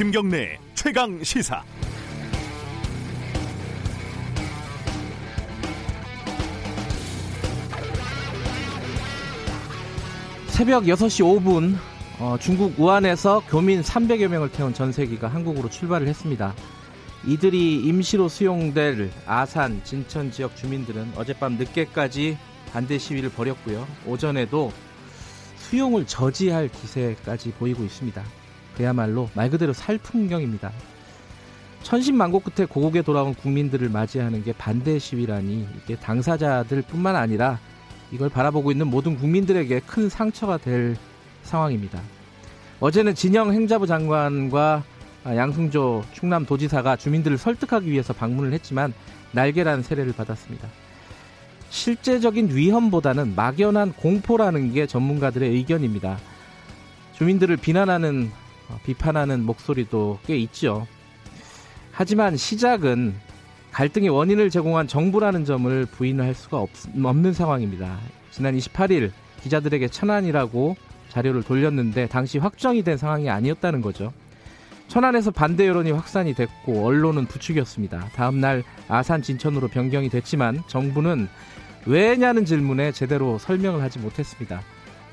김경래 최강 시사. 새벽 6시 5분 어, 중국 우한에서 교민 300여 명을 태운 전세기가 한국으로 출발을 했습니다. 이들이 임시로 수용될 아산, 진천 지역 주민들은 어젯밤 늦게까지 반대 시위를 벌였고요. 오전에도 수용을 저지할 기세까지 보이고 있습니다. 그야말로 말 그대로 살 풍경입니다. 천신만고 끝에 고국에 돌아온 국민들을 맞이하는 게 반대 시위라니 이게 당사자들뿐만 아니라 이걸 바라보고 있는 모든 국민들에게 큰 상처가 될 상황입니다. 어제는 진영 행자부 장관과 양승조 충남 도지사가 주민들을 설득하기 위해서 방문을 했지만 날개란 세례를 받았습니다. 실제적인 위험보다는 막연한 공포라는 게 전문가들의 의견입니다. 주민들을 비난하는 어, 비판하는 목소리도 꽤 있죠. 하지만 시작은 갈등의 원인을 제공한 정부라는 점을 부인할 수가 없, 없는 상황입니다. 지난 28일 기자들에게 천안이라고 자료를 돌렸는데 당시 확정이 된 상황이 아니었다는 거죠. 천안에서 반대 여론이 확산이 됐고 언론은 부추겼습니다. 다음 날 아산 진천으로 변경이 됐지만 정부는 왜냐는 질문에 제대로 설명을 하지 못했습니다.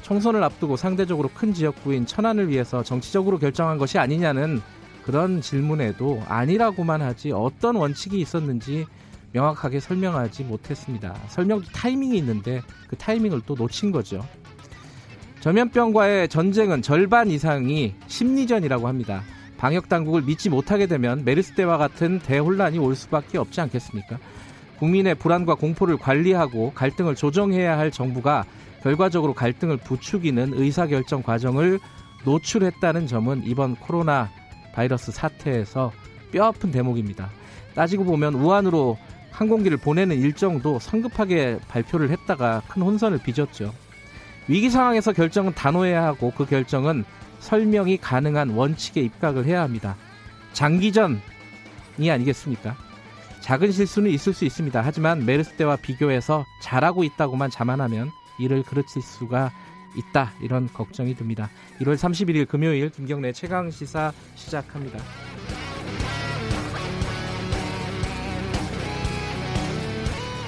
총선을 앞두고 상대적으로 큰 지역구인 천안을 위해서 정치적으로 결정한 것이 아니냐는 그런 질문에도 아니라고만 하지 어떤 원칙이 있었는지 명확하게 설명하지 못했습니다. 설명도 타이밍이 있는데 그 타이밍을 또 놓친 거죠. 전염병과의 전쟁은 절반 이상이 심리전이라고 합니다. 방역 당국을 믿지 못하게 되면 메르스 때와 같은 대혼란이 올 수밖에 없지 않겠습니까? 국민의 불안과 공포를 관리하고 갈등을 조정해야 할 정부가 결과적으로 갈등을 부추기는 의사결정 과정을 노출했다는 점은 이번 코로나 바이러스 사태에서 뼈아픈 대목입니다. 따지고 보면 우한으로 항공기를 보내는 일정도 성급하게 발표를 했다가 큰 혼선을 빚었죠. 위기 상황에서 결정은 단호해야 하고 그 결정은 설명이 가능한 원칙에 입각을 해야 합니다. 장기전이 아니겠습니까? 작은 실수는 있을 수 있습니다. 하지만 메르스 때와 비교해서 잘하고 있다고만 자만하면 이를 그르칠 수가 있다. 이런 걱정이 듭니다. 1월 31일 금요일 김경래 최강 시사 시작합니다.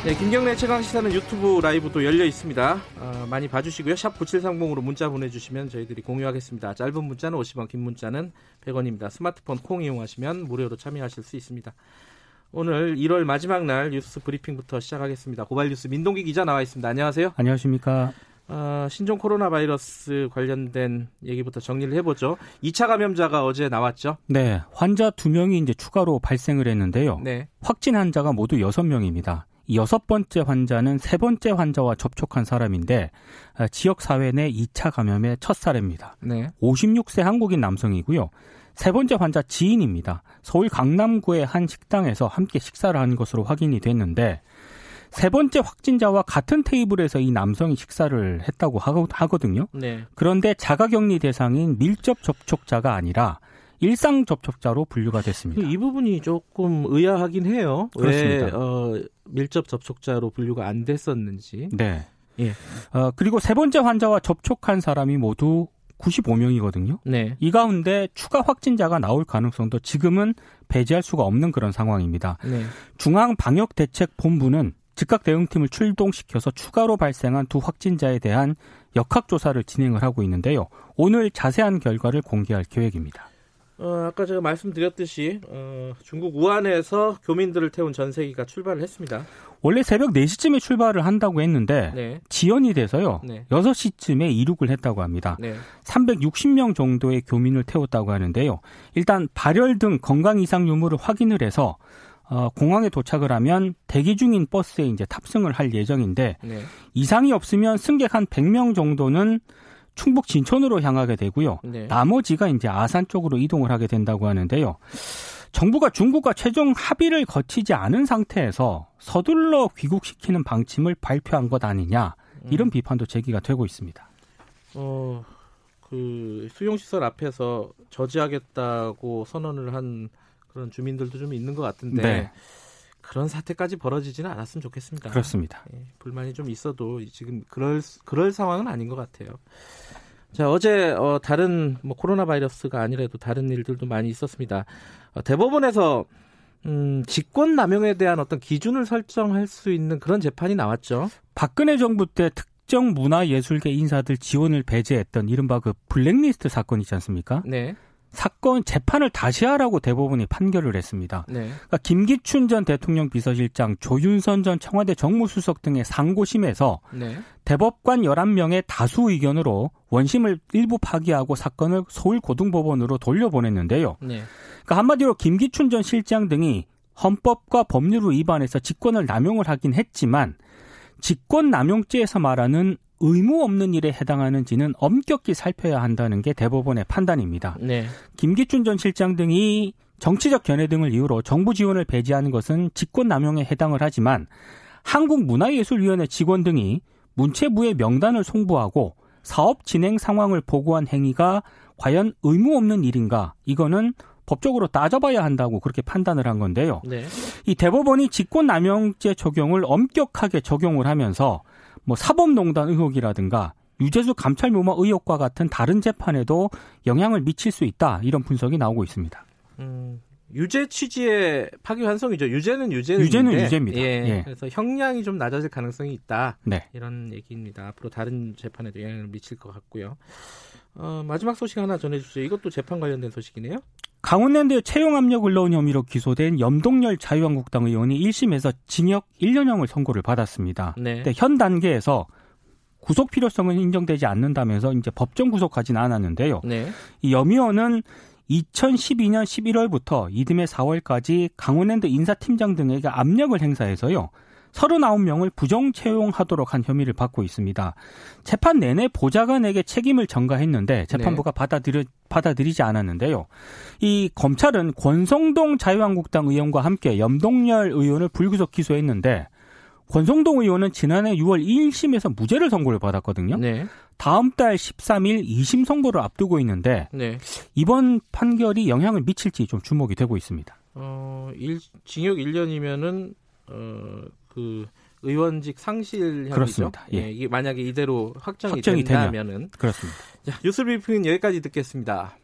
네, 김경래 최강 시사는 유튜브 라이브도 열려 있습니다. 어, 많이 봐주시고요. 샵 9730으로 문자 보내주시면 저희들이 공유하겠습니다. 짧은 문자는 50원, 긴 문자는 100원입니다. 스마트폰 콩 이용하시면 무료로 참여하실 수 있습니다. 오늘 1월 마지막 날 뉴스 브리핑부터 시작하겠습니다. 고발 뉴스 민동기 기자 나와 있습니다. 안녕하세요. 안녕하십니까. 어, 신종 코로나 바이러스 관련된 얘기부터 정리를 해보죠. 2차 감염자가 어제 나왔죠? 네. 환자 2명이 이제 추가로 발생을 했는데요. 네. 확진 환자가 모두 6명입니다. 여섯 번째 환자는 세 번째 환자와 접촉한 사람인데 아, 지역 사회 내 2차 감염의 첫 사례입니다. 네. 56세 한국인 남성이고요. 세 번째 환자 지인입니다. 서울 강남구의 한 식당에서 함께 식사를 한 것으로 확인이 됐는데 세 번째 확진자와 같은 테이블에서 이 남성이 식사를 했다고 하거든요. 네. 그런데 자가격리 대상인 밀접 접촉자가 아니라 일상 접촉자로 분류가 됐습니다. 이 부분이 조금 의아하긴 해요. 그렇습니다. 왜 어, 밀접 접촉자로 분류가 안 됐었는지. 네. 예. 어, 그리고 세 번째 환자와 접촉한 사람이 모두 95명이거든요. 네. 이 가운데 추가 확진자가 나올 가능성도 지금은 배제할 수가 없는 그런 상황입니다. 네. 중앙 방역 대책 본부는 즉각 대응팀을 출동시켜서 추가로 발생한 두 확진자에 대한 역학조사를 진행을 하고 있는데요. 오늘 자세한 결과를 공개할 계획입니다. 어, 아까 제가 말씀드렸듯이 어, 중국 우한에서 교민들을 태운 전세기가 출발을 했습니다. 원래 새벽 4시쯤에 출발을 한다고 했는데 네. 지연이 돼서요. 네. 6시쯤에 이륙을 했다고 합니다. 네. 360명 정도의 교민을 태웠다고 하는데요. 일단 발열 등 건강 이상 유무를 확인을 해서 어, 공항에 도착을 하면 대기 중인 버스에 이제 탑승을 할 예정인데 네. 이상이 없으면 승객 한 100명 정도는 충북 진천으로 향하게 되고요. 네. 나머지가 이제 아산 쪽으로 이동을 하게 된다고 하는데요. 정부가 중국과 최종 합의를 거치지 않은 상태에서 서둘러 귀국시키는 방침을 발표한 것 아니냐 이런 음. 비판도 제기가 되고 있습니다. 어, 그 수용시설 앞에서 저지하겠다고 선언을 한 그런 주민들도 좀 있는 것 같은데 네. 그런 사태까지 벌어지지는 않았으면 좋겠습니다. 그렇습니다. 예, 불만이 좀 있어도 지금 그럴 그럴 상황은 아닌 것 같아요. 자 어제 어, 다른 뭐 코로나 바이러스가 아니라도 다른 일들도 많이 있었습니다. 어, 대법원에서 음, 직권 남용에 대한 어떤 기준을 설정할 수 있는 그런 재판이 나왔죠. 박근혜 정부 때 특정 문화예술계 인사들 지원을 배제했던 이른바 그 블랙리스트 사건 있지 않습니까? 네. 사건 재판을 다시 하라고 대법원이 판결을 했습니다. 네. 그러니까 김기춘 전 대통령 비서실장, 조윤선 전 청와대 정무수석 등의 상고심에서 네. 대법관 11명의 다수 의견으로 원심을 일부 파기하고 사건을 서울고등법원으로 돌려보냈는데요. 네. 그러니까 한마디로 김기춘 전 실장 등이 헌법과 법률을 위반해서 직권을 남용을 하긴 했지만 직권 남용죄에서 말하는 의무 없는 일에 해당하는지는 엄격히 살펴야 한다는 게 대법원의 판단입니다. 네. 김기춘 전 실장 등이 정치적 견해 등을 이유로 정부 지원을 배제하는 것은 직권 남용에 해당을 하지만 한국문화예술위원회 직원 등이 문체부의 명단을 송부하고 사업 진행 상황을 보고한 행위가 과연 의무 없는 일인가? 이거는 법적으로 따져봐야 한다고 그렇게 판단을 한 건데요. 네. 이 대법원이 직권남용죄 적용을 엄격하게 적용을 하면서 뭐 사법농단 의혹이라든가 유재수 감찰 묘마 의혹과 같은 다른 재판에도 영향을 미칠 수 있다 이런 분석이 나오고 있습니다. 음, 유죄 취지의 파기환송이죠. 유죄는 유죄인데 유죄는 유죄입니다. 예, 예. 그래서 형량이 좀 낮아질 가능성이 있다. 네. 이런 얘기입니다. 앞으로 다른 재판에도 영향을 미칠 것 같고요. 어, 마지막 소식 하나 전해주세요. 이것도 재판 관련된 소식이네요. 강원랜드 채용 압력을 넣은 혐의로 기소된 염동열 자유한국당 의원이 1심에서 징역 1년형을 선고를 받았습니다. 네. 현 단계에서 구속 필요성은 인정되지 않는다면서 이제 법정 구속하지는 않았는데요. 네. 이 염 의원은 2012년 11월부터 이듬해 4월까지 강원랜드 인사팀장 등에게 압력을 행사해서요. 39명을 부정 채용하도록 한 혐의를 받고 있습니다. 재판 내내 보좌관에게 책임을 전가했는데 재판부가 네. 받아들여, 받아들이지 않았는데요. 이 검찰은 권성동 자유한국당 의원과 함께 염동열 의원을 불구속 기소했는데 권성동 의원은 지난해 6월 1심에서 무죄를 선고를 받았거든요. 네. 다음 달 13일 2심 선고를 앞두고 있는데 네. 이번 판결이 영향을 미칠지 좀 주목이 되고 있습니다. 어, 일, 징역 1년이면은 어, 그 의원직 상실 혐의죠. 그렇습니다. 예. 예. 이게 만약에 이대로 확정이, 확정이 된다면은 되면. 그렇습니다. 자, 뉴스 브리핑은 여기까지 듣겠습니다.